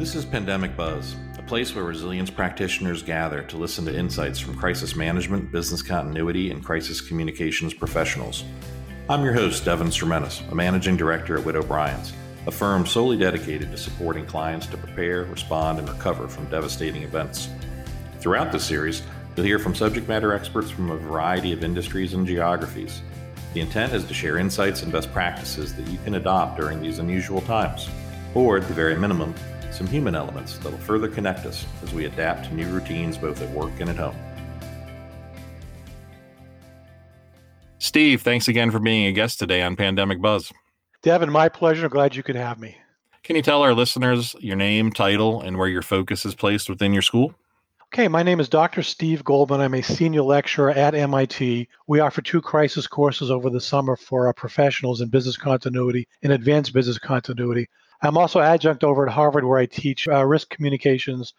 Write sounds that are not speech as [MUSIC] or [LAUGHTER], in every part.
This is Pandemic Buzz, a place where resilience practitioners gather to listen to insights from crisis management, business continuity, and crisis communications professionals. I'm your host, Devin Sirmenis, a managing director at Witt O'Brien's, a firm solely dedicated to supporting clients to prepare, respond, and recover from devastating events. Throughout this series, you'll hear from subject matter experts from a variety of industries and geographies. The intent is to share insights and best practices that you can adopt during these unusual times, or at the very minimum, some human elements that will further connect us as we adapt to new routines both at work and at home. Steve, thanks again for being a guest today on Pandemic Buzz. Devin, my pleasure. Glad you could have me. Can you tell our listeners your name, title, and where your focus is placed within your school? Okay, my name is Dr. Steve Goldman. I'm a senior lecturer at MIT. We offer two crisis courses over the summer for our professionals in business continuity and advanced business continuity. I'm also adjunct over at Harvard where I teach uh, risk communications,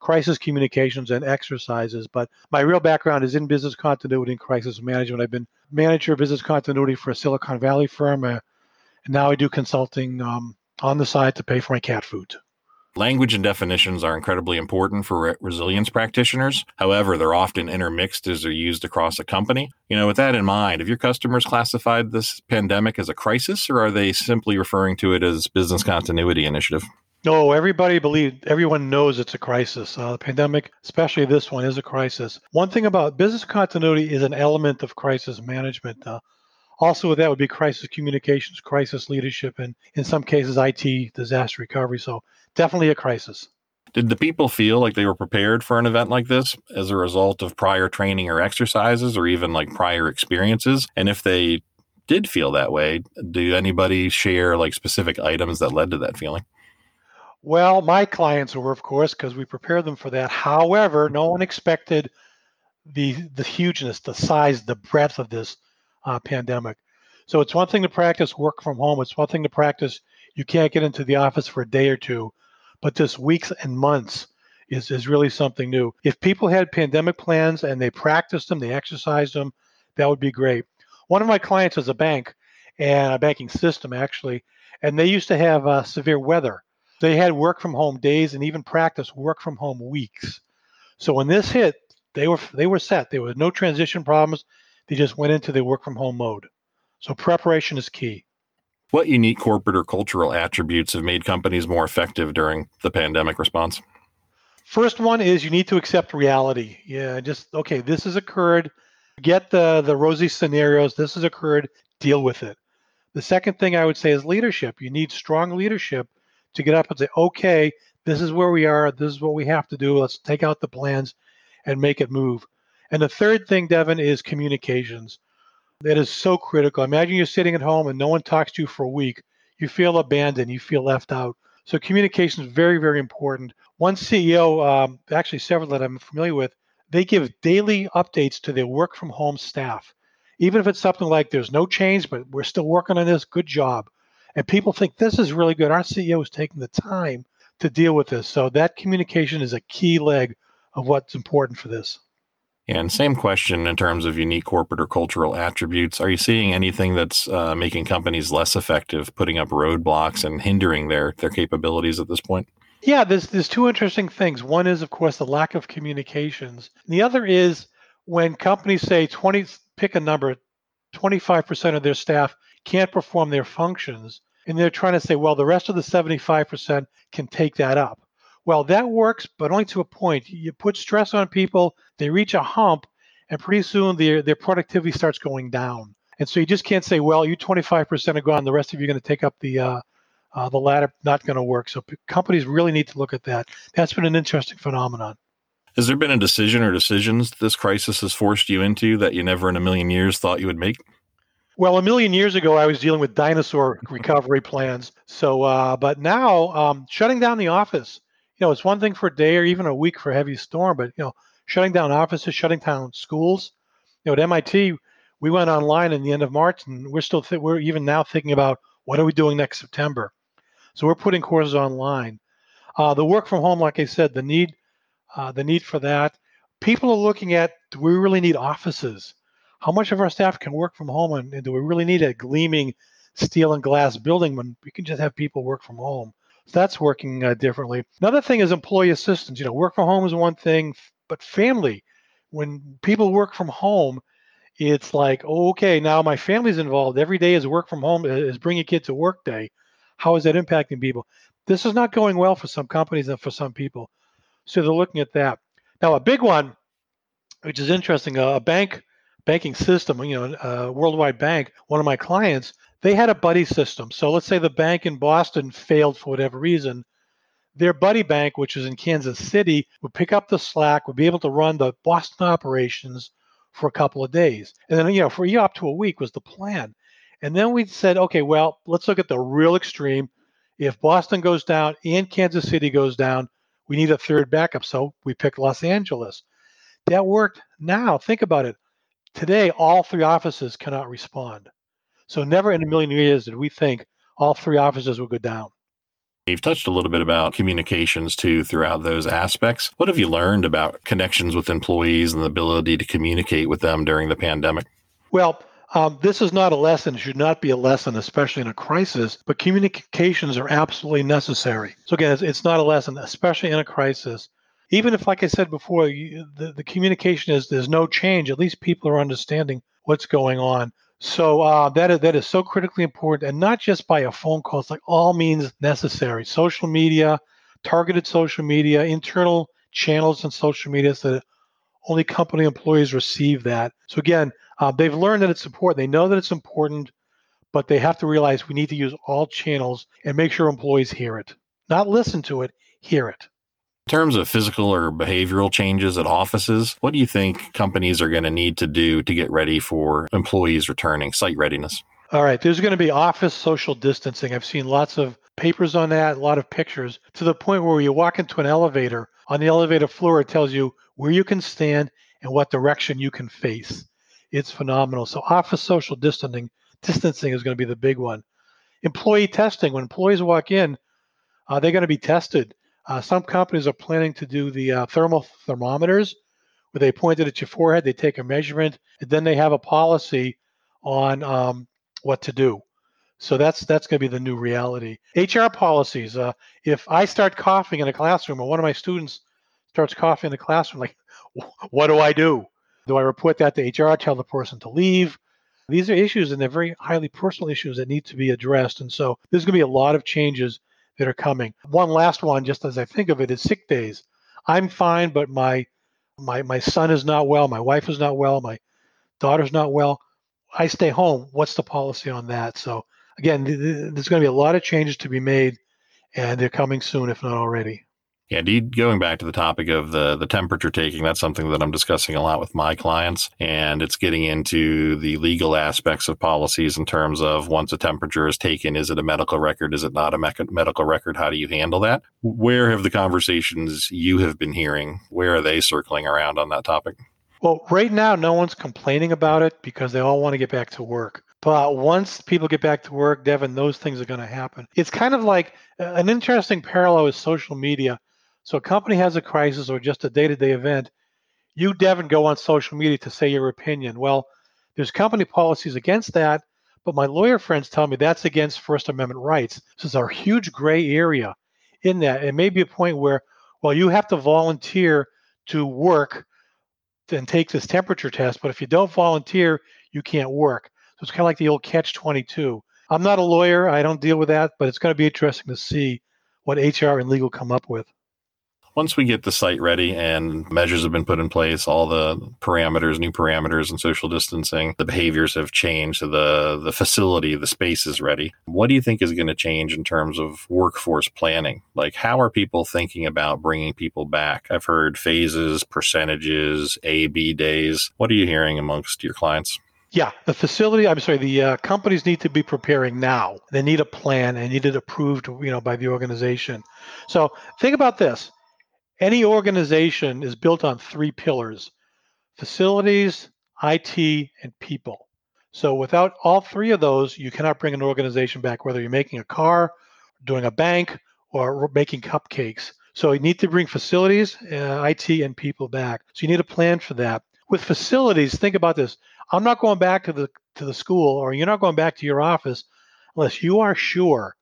crisis communications, and exercises. But my real background is in business continuity and crisis management. I've been manager of business continuity for a Silicon Valley firm, uh, and now I do consulting um, on the side to pay for my cat food. Language and definitions are incredibly important for re- resilience practitioners. However, they're often intermixed as they're used across a company. You know, with that in mind, have your customers classified this pandemic as a crisis or are they simply referring to it as business continuity initiative? No, everybody believes, everyone knows it's a crisis. Uh, the pandemic, especially this one, is a crisis. One thing about business continuity is an element of crisis management. Uh, also, with that would be crisis communications, crisis leadership, and in some cases, IT disaster recovery. So definitely a crisis. Did the people feel like they were prepared for an event like this as a result of prior training or exercises or even like prior experiences? And if they did feel that way, do anybody share like specific items that led to that feeling? Well, my clients were, of course, because we prepared them for that. However, no one expected the the hugeness, the size, the breadth of this uh, pandemic. So it's one thing to practice work from home. It's one thing to practice you can't get into the office for a day or two but this weeks and months is, is really something new. If people had pandemic plans and they practiced them, they exercised them, that would be great. One of my clients is a bank and a banking system actually, and they used to have uh, severe weather. They had work from home days and even practice work from home weeks. So when this hit, they were they were set. There was no transition problems. They just went into the work from home mode. So preparation is key. What unique corporate or cultural attributes have made companies more effective during the pandemic response? First one is you need to accept reality. Yeah, just okay, this has occurred. Get the the rosy scenarios. This has occurred. Deal with it. The second thing I would say is leadership. You need strong leadership to get up and say, okay, this is where we are. This is what we have to do. Let's take out the plans and make it move. And the third thing, Devin, is communications. That is so critical. Imagine you're sitting at home and no one talks to you for a week. You feel abandoned. You feel left out. So communication is very, very important. One CEO, um, actually several that I'm familiar with, they give daily updates to their work from home staff. Even if it's something like there's no change, but we're still working on this, good job. And people think this is really good. Our CEO is taking the time to deal with this. So that communication is a key leg of what's important for this. And same question in terms of unique corporate or cultural attributes. Are you seeing anything that's uh, making companies less effective, putting up roadblocks and hindering their their capabilities at this point? Yeah, there's there's two interesting things. One is, of course, the lack of communications. The other is when companies say 20, pick a number, 25% of their staff can't perform their functions, and they're trying to say, well, the rest of the 75% can take that up. Well, that works, but only to a point. You put stress on people, they reach a hump, and pretty soon their, their productivity starts going down. And so you just can't say, well, you 25% are gone, the rest of you are going to take up the uh, uh, the ladder. Not going to work. So p- companies really need to look at that. That's been an interesting phenomenon. Has there been a decision or decisions this crisis has forced you into that you never in a million years thought you would make? Well, a million years ago, I was dealing with dinosaur recovery plans. So, uh, but now, um, shutting down the office you know, it's one thing for a day or even a week for a heavy storm, but you know, shutting down offices, shutting down schools. You know, at MIT, we went online in the end of March, and we're still th- we're even now thinking about what are we doing next September. So we're putting courses online. Uh, the work from home, like I said, the need uh, the need for that. People are looking at do we really need offices? How much of our staff can work from home, and, and do we really need a gleaming steel and glass building when we can just have people work from home? So that's working uh, differently. Another thing is employee assistance. You know, work from home is one thing, but family, when people work from home, it's like, okay, now my family's involved. Every day is work from home, is bring a kid to work day. How is that impacting people? This is not going well for some companies and for some people. So they're looking at that. Now, a big one, which is interesting, a bank banking system, you know, a worldwide bank, one of my clients, they had a buddy system. So let's say the bank in Boston failed for whatever reason. Their buddy bank, which is in Kansas City, would pick up the slack, would be able to run the Boston operations for a couple of days. And then, you know, for you up to a week was the plan. And then we said, okay, well, let's look at the real extreme. If Boston goes down and Kansas City goes down, we need a third backup. So we picked Los Angeles. That worked. Now, think about it. Today, all three offices cannot respond. So never in a million years did we think all three offices would go down. You've touched a little bit about communications too throughout those aspects. What have you learned about connections with employees and the ability to communicate with them during the pandemic? Well, um, this is not a lesson, it should not be a lesson, especially in a crisis, but communications are absolutely necessary. So, again, it's, it's not a lesson, especially in a crisis even if, like I said before, you, the, the communication is there's no change, at least people are understanding what's going on. So uh, that is that is so critically important, and not just by a phone call. It's like all means necessary. Social media, targeted social media, internal channels and social media, so that only company employees receive that. So again, uh, they've learned that it's important. They know that it's important, but they have to realize we need to use all channels and make sure employees hear it, not listen to it, hear it. In terms of physical or behavioral changes at offices, what do you think companies are going to need to do to get ready for employees returning, site readiness? All right, there's going to be office social distancing. I've seen lots of papers on that, a lot of pictures, to the point where you walk into an elevator, on the elevator floor, it tells you where you can stand and what direction you can face. It's phenomenal. So, office social distancing, distancing is going to be the big one. Employee testing, when employees walk in, uh, they're going to be tested uh, some companies are planning to do the uh, thermal thermometers where they point it at your forehead, they take a measurement, and then they have a policy on um, what to do. So that's that's going to be the new reality. HR policies. Uh, if I start coughing in a classroom, or one of my students starts coughing in the classroom, like, [LAUGHS] what do I do? Do I report that to HR? Tell the person to leave? These are issues, and they're very highly personal issues that need to be addressed. And so there's going to be a lot of changes that are coming. One last one, just as I think of it, is sick days. I'm fine, but my my my son is not well, my wife is not well, my daughter's not well. I stay home. What's the policy on that? So again, th- th- there's going to be a lot of changes to be made, and they're coming soon, if not already. Indeed. Going back to the topic of the the temperature taking, that's something that I'm discussing a lot with my clients, and it's getting into the legal aspects of policies in terms of once a temperature is taken, is it a medical record? Is it not a me- medical record? How do you handle that? Where have the conversations you have been hearing? Where are they circling around on that topic? Well, right now, no one's complaining about it because they all want to get back to work. But once people get back to work, Devin, those things are going to happen. It's kind of like uh, an interesting parallel with social media so a company has a crisis or just a day-to-day event, you, Devin, go on social media to say your opinion. Well, there's company policies against that, but my lawyer friends tell me that's against First Amendment rights. This is a huge gray area in that. It may be a point where, well, you have to volunteer to work and take this temperature test, but if you don't volunteer, you can't work. So it's kind of like the old catch 22. I'm not a lawyer, I don't deal with that, but it's going to be interesting to see what HR and legal come up with once we get the site ready and measures have been put in place, all the parameters, new parameters and social distancing, the behaviors have changed, the the facility, the space is ready. What do you think is going to change in terms of workforce planning? Like how are people thinking about bringing people back? I've heard phases, percentages, A B days. What are you hearing amongst your clients? Yeah, the facility. I'm sorry. The uh, companies need to be preparing now. They need a plan and need it approved, you know, by the organization. So think about this: any organization is built on three pillars facilities, IT, and people. So without all three of those, you cannot bring an organization back, whether you're making a car, doing a bank, or making cupcakes. So you need to bring facilities, uh, IT, and people back. So you need a plan for that. With facilities, think about this. I'm not going back to the to the school, or you're not going back to your office unless you are sure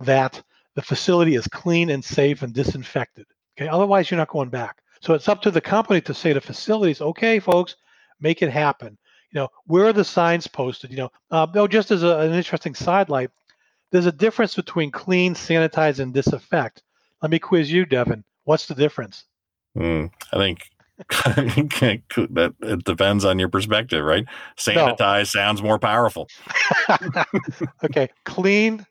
that the facility is clean and safe and disinfected. Okay, otherwise you're not going back. So it's up to the company to say to facilities, okay, folks, make it happen. You know, where are the signs posted? You know, uh, no, just as a, an interesting sidelight, there's a difference between clean, sanitize, and disinfect. Let me quiz you, Devin. What's the difference? Mm, I think [LAUGHS] that it depends on your perspective, right? Sanitize no. sounds more powerful. [LAUGHS] okay, clean,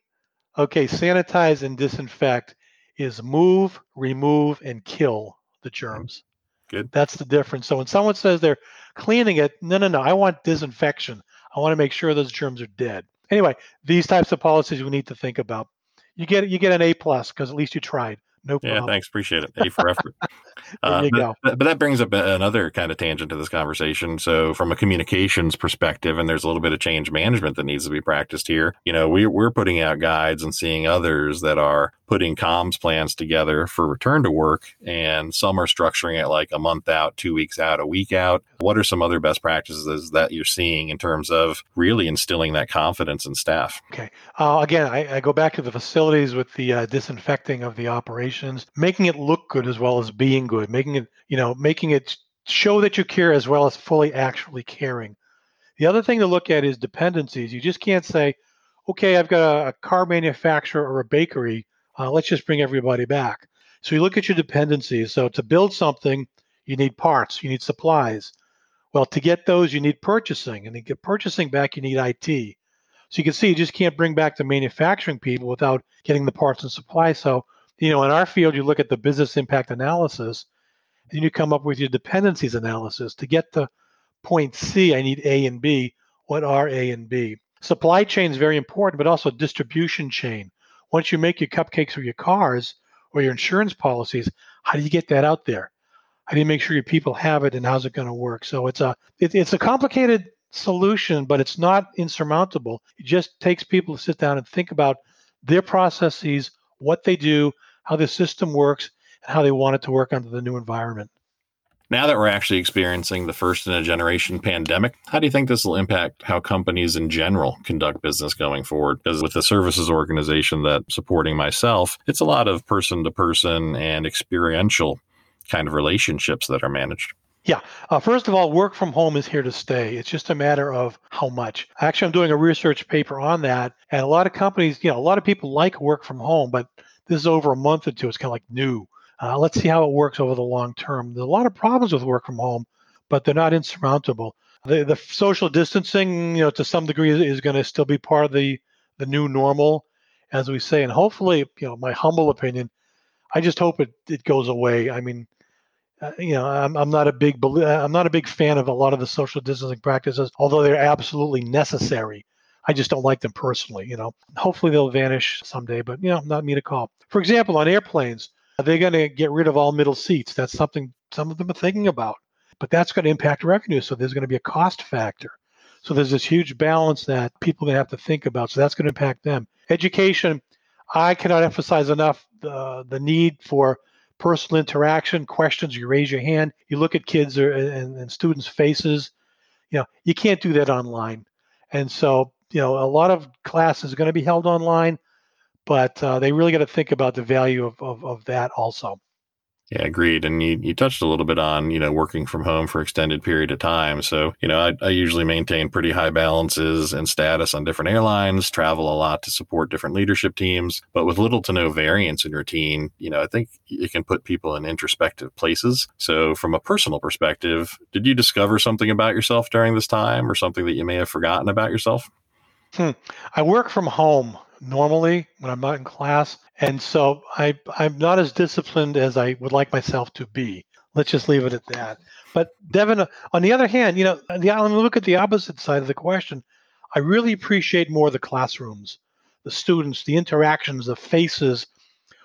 okay, sanitize and disinfect is move, remove, and kill the germs. Good. That's the difference. So when someone says they're cleaning it, no, no, no, I want disinfection. I want to make sure those germs are dead. Anyway, these types of policies we need to think about. You get you get an A plus because at least you tried. No problem. Yeah, thanks. Appreciate it. A for effort. [LAUGHS] uh, you but, go. but that brings up another kind of tangent to this conversation. So, from a communications perspective, and there's a little bit of change management that needs to be practiced here. You know, we, we're putting out guides and seeing others that are putting comms plans together for return to work, and some are structuring it like a month out, two weeks out, a week out. What are some other best practices that you're seeing in terms of really instilling that confidence in staff? Okay. Uh, again, I, I, go back to the facilities with the uh, disinfecting of the operations, making it look good as well as being good, making it, you know, making it show that you care as well as fully actually caring. The other thing to look at is dependencies. You just can't say, okay, I've got a, a car manufacturer or a bakery uh, let's just bring everybody back. So you look at your dependencies. So to build something, you need parts, you need supplies. Well, to get those, you need purchasing, and to get purchasing back, you need IT. So you can see you just can't bring back the manufacturing people without getting the parts and supplies. So, you know, in our field, you look at the business impact analysis, and you come up with your dependencies analysis. To get to point C, I need A and B. What are A and B? Supply chain is very important, but also distribution chain once you make your cupcakes or your cars or your insurance policies, how do you get that out there? How do you make sure your people have it, and how's it going to work? So it's a it, it's a complicated solution, but it's not insurmountable. It just takes people to sit down and think about their processes, what they do, how the system works, and how they want it to work under the new environment. Now that we're actually experiencing the first in a generation pandemic, how do you think this will impact how companies in general conduct business going forward? Because with the services organization that supporting myself, it's a lot of person to person and experiential kind of relationships that are managed. Yeah. Uh, first of all, work from home is here to stay. It's just a matter of how much. Actually, I'm doing a research paper on that. And a lot of companies, you know, a lot of people like work from home, but this is over a month or two. It's kind of like new. Uh, let's see how it works over the long term. There's a lot of problems with work from home, but they're not insurmountable. The, the social distancing, you know, to some degree, is, is going to still be part of the the new normal, as we say. And hopefully, you know, my humble opinion, I just hope it, it goes away. I mean, uh, you know, I'm, I'm not a big I'm not a big fan of a lot of the social distancing practices, although they're absolutely necessary. I just don't like them personally. You know, hopefully they'll vanish someday, but you know, not me to call. For example, on airplanes, are they going to get rid of all middle seats? That's something some of them are thinking about. But that's going to impact revenue. So there's going to be a cost factor. So there's this huge balance that people are going to have to think about. So that's going to impact them. Education, I cannot emphasize enough the, the need for personal interaction, questions. You raise your hand, you look at kids or, and, and students' faces. You know, you can't do that online. And so, you know, a lot of classes are going to be held online but uh, they really got to think about the value of, of, of that also. Yeah, agreed. And you, you touched a little bit on, you know, working from home for extended period of time. So, you know, I, I usually maintain pretty high balances and status on different airlines, travel a lot to support different leadership teams, but with little to no variance in routine, you know, I think it can put people in introspective places. So from a personal perspective, did you discover something about yourself during this time or something that you may have forgotten about yourself? Hmm. I work from home normally when I'm not in class. And so I, I'm not as disciplined as I would like myself to be. Let's just leave it at that. But Devin, on the other hand, you know, the, me look at the opposite side of the question. I really appreciate more the classrooms, the students, the interactions, the faces.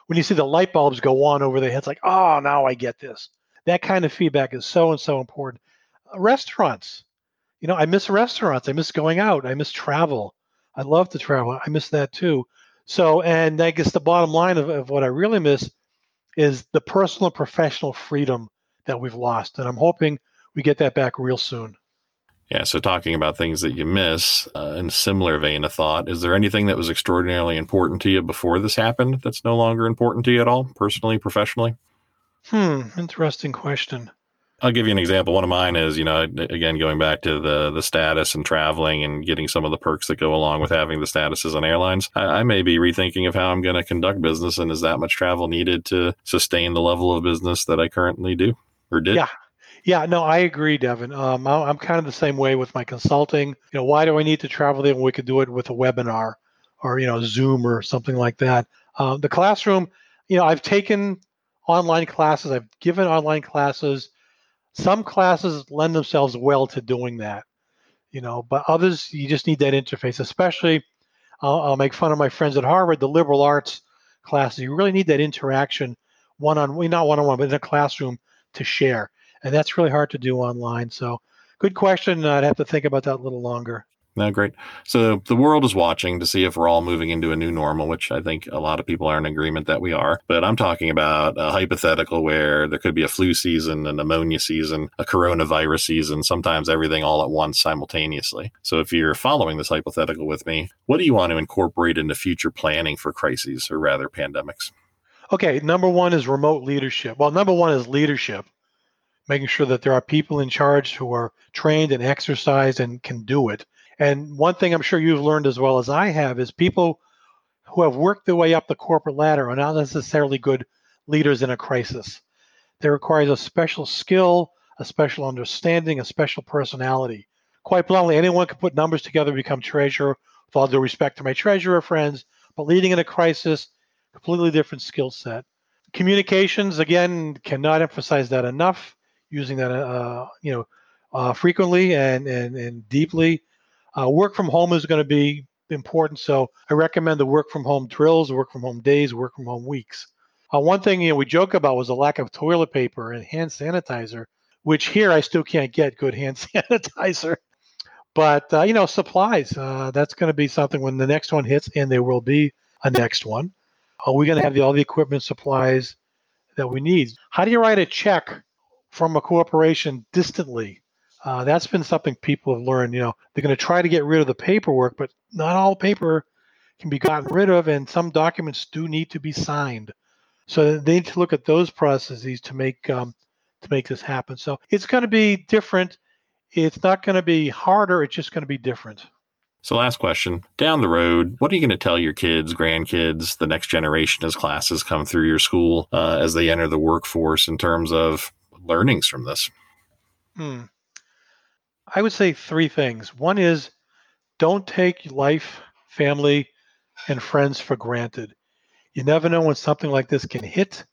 When you see the light bulbs go on over their heads, like, oh, now I get this. That kind of feedback is so and so important. Restaurants, you know, I miss restaurants. I miss going out. I miss travel. I love to travel. I miss that too. So, and I guess the bottom line of, of what I really miss is the personal and professional freedom that we've lost. And I'm hoping we get that back real soon. Yeah, so talking about things that you miss uh, in a similar vein of thought, is there anything that was extraordinarily important to you before this happened that's no longer important to you at all, personally, professionally? Hmm, interesting question. I'll give you an example. One of mine is, you know, again going back to the the status and traveling and getting some of the perks that go along with having the statuses on airlines. I, I may be rethinking of how I'm going to conduct business, and is that much travel needed to sustain the level of business that I currently do or did? Yeah, yeah, no, I agree, Devin. Um, I'm kind of the same way with my consulting. You know, why do I need to travel there when we could do it with a webinar or you know Zoom or something like that? Um, the classroom, you know, I've taken online classes. I've given online classes some classes lend themselves well to doing that, you know, but others you just need that interface. Especially, I'll, I'll make fun of my friends at Harvard, the liberal arts classes. You really need that interaction, one on, one, not one on one, but in a classroom to share, and that's really hard to do online. So, good question. I'd have to think about that a little longer. No, great. So the world is watching to see if we're all moving into a new normal, which I think a lot of people are in agreement that we are. But I'm talking about a hypothetical where there could be a flu season, a pneumonia season, a coronavirus season, sometimes everything all at once simultaneously. So if you're following this hypothetical with me, what do you want to incorporate into future planning for crises or rather pandemics? Okay, number one is remote leadership. Well, number one is leadership making sure that there are people in charge who are trained and exercised and can do it. And one thing I'm sure you've learned as well as I have is people who have worked their way up the corporate ladder are not necessarily good leaders in a crisis. They require a special skill, a special understanding, a special personality. Quite bluntly, anyone can put numbers together and become treasurer, with all due respect to my treasurer friends, but leading in a crisis, completely different skill set. Communications, again, cannot emphasize that enough, using that uh, you know, uh, frequently and, and, and deeply uh, work from home is going to be important, so I recommend the work from home drills, work from home days, work from home weeks. Uh, one thing you know we joke about was the lack of toilet paper and hand sanitizer, which here I still can't get good hand [LAUGHS] sanitizer. But uh, you know supplies, uh, that's going to be something when the next one hits, and there will be a next one. Are we going to have the, all the equipment supplies that we need? How do you write a check from a corporation distantly? Uh, that's been something people have learned. You know, they're going to try to get rid of the paperwork, but not all paper can be gotten rid of, and some documents do need to be signed. So they need to look at those processes to make um, to make this happen. So it's going to be different. It's not going to be harder. It's just going to be different. So, last question down the road, what are you going to tell your kids, grandkids, the next generation as classes come through your school uh, as they enter the workforce in terms of learnings from this? Hmm. I would say three things. One is don't take life, family, and friends for granted. You never know when something like this can hit,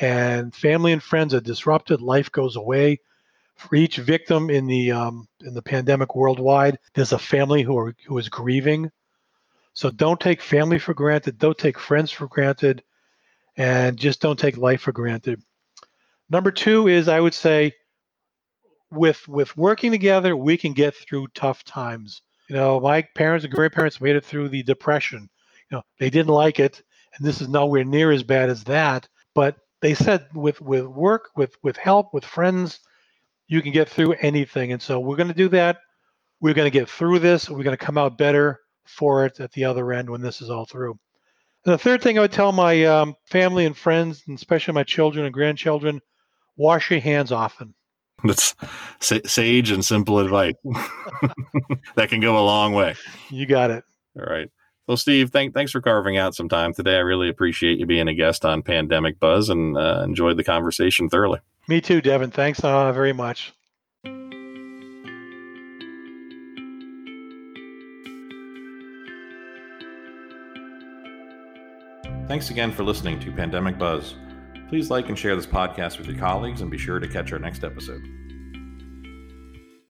and family and friends are disrupted. Life goes away. For each victim in the um, in the pandemic worldwide, there's a family who are who is grieving. So don't take family for granted. Don't take friends for granted, and just don't take life for granted. Number two is I would say with with working together, we can get through tough times. You know, my parents and grandparents made it through the depression. You know, they didn't like it, and this is nowhere near as bad as that. But they said with with work, with with help, with friends, you can get through anything. And so we're going to do that. We're going to get through this. We're going to come out better for it at the other end when this is all through. And the third thing I would tell my um, family and friends, and especially my children and grandchildren, wash your hands often. That's sage and simple advice [LAUGHS] that can go a long way. You got it. All right. Well, Steve, thank, thanks for carving out some time today. I really appreciate you being a guest on Pandemic Buzz and uh, enjoyed the conversation thoroughly. Me too, Devin. Thanks uh, very much. Thanks again for listening to Pandemic Buzz. Please like and share this podcast with your colleagues and be sure to catch our next episode.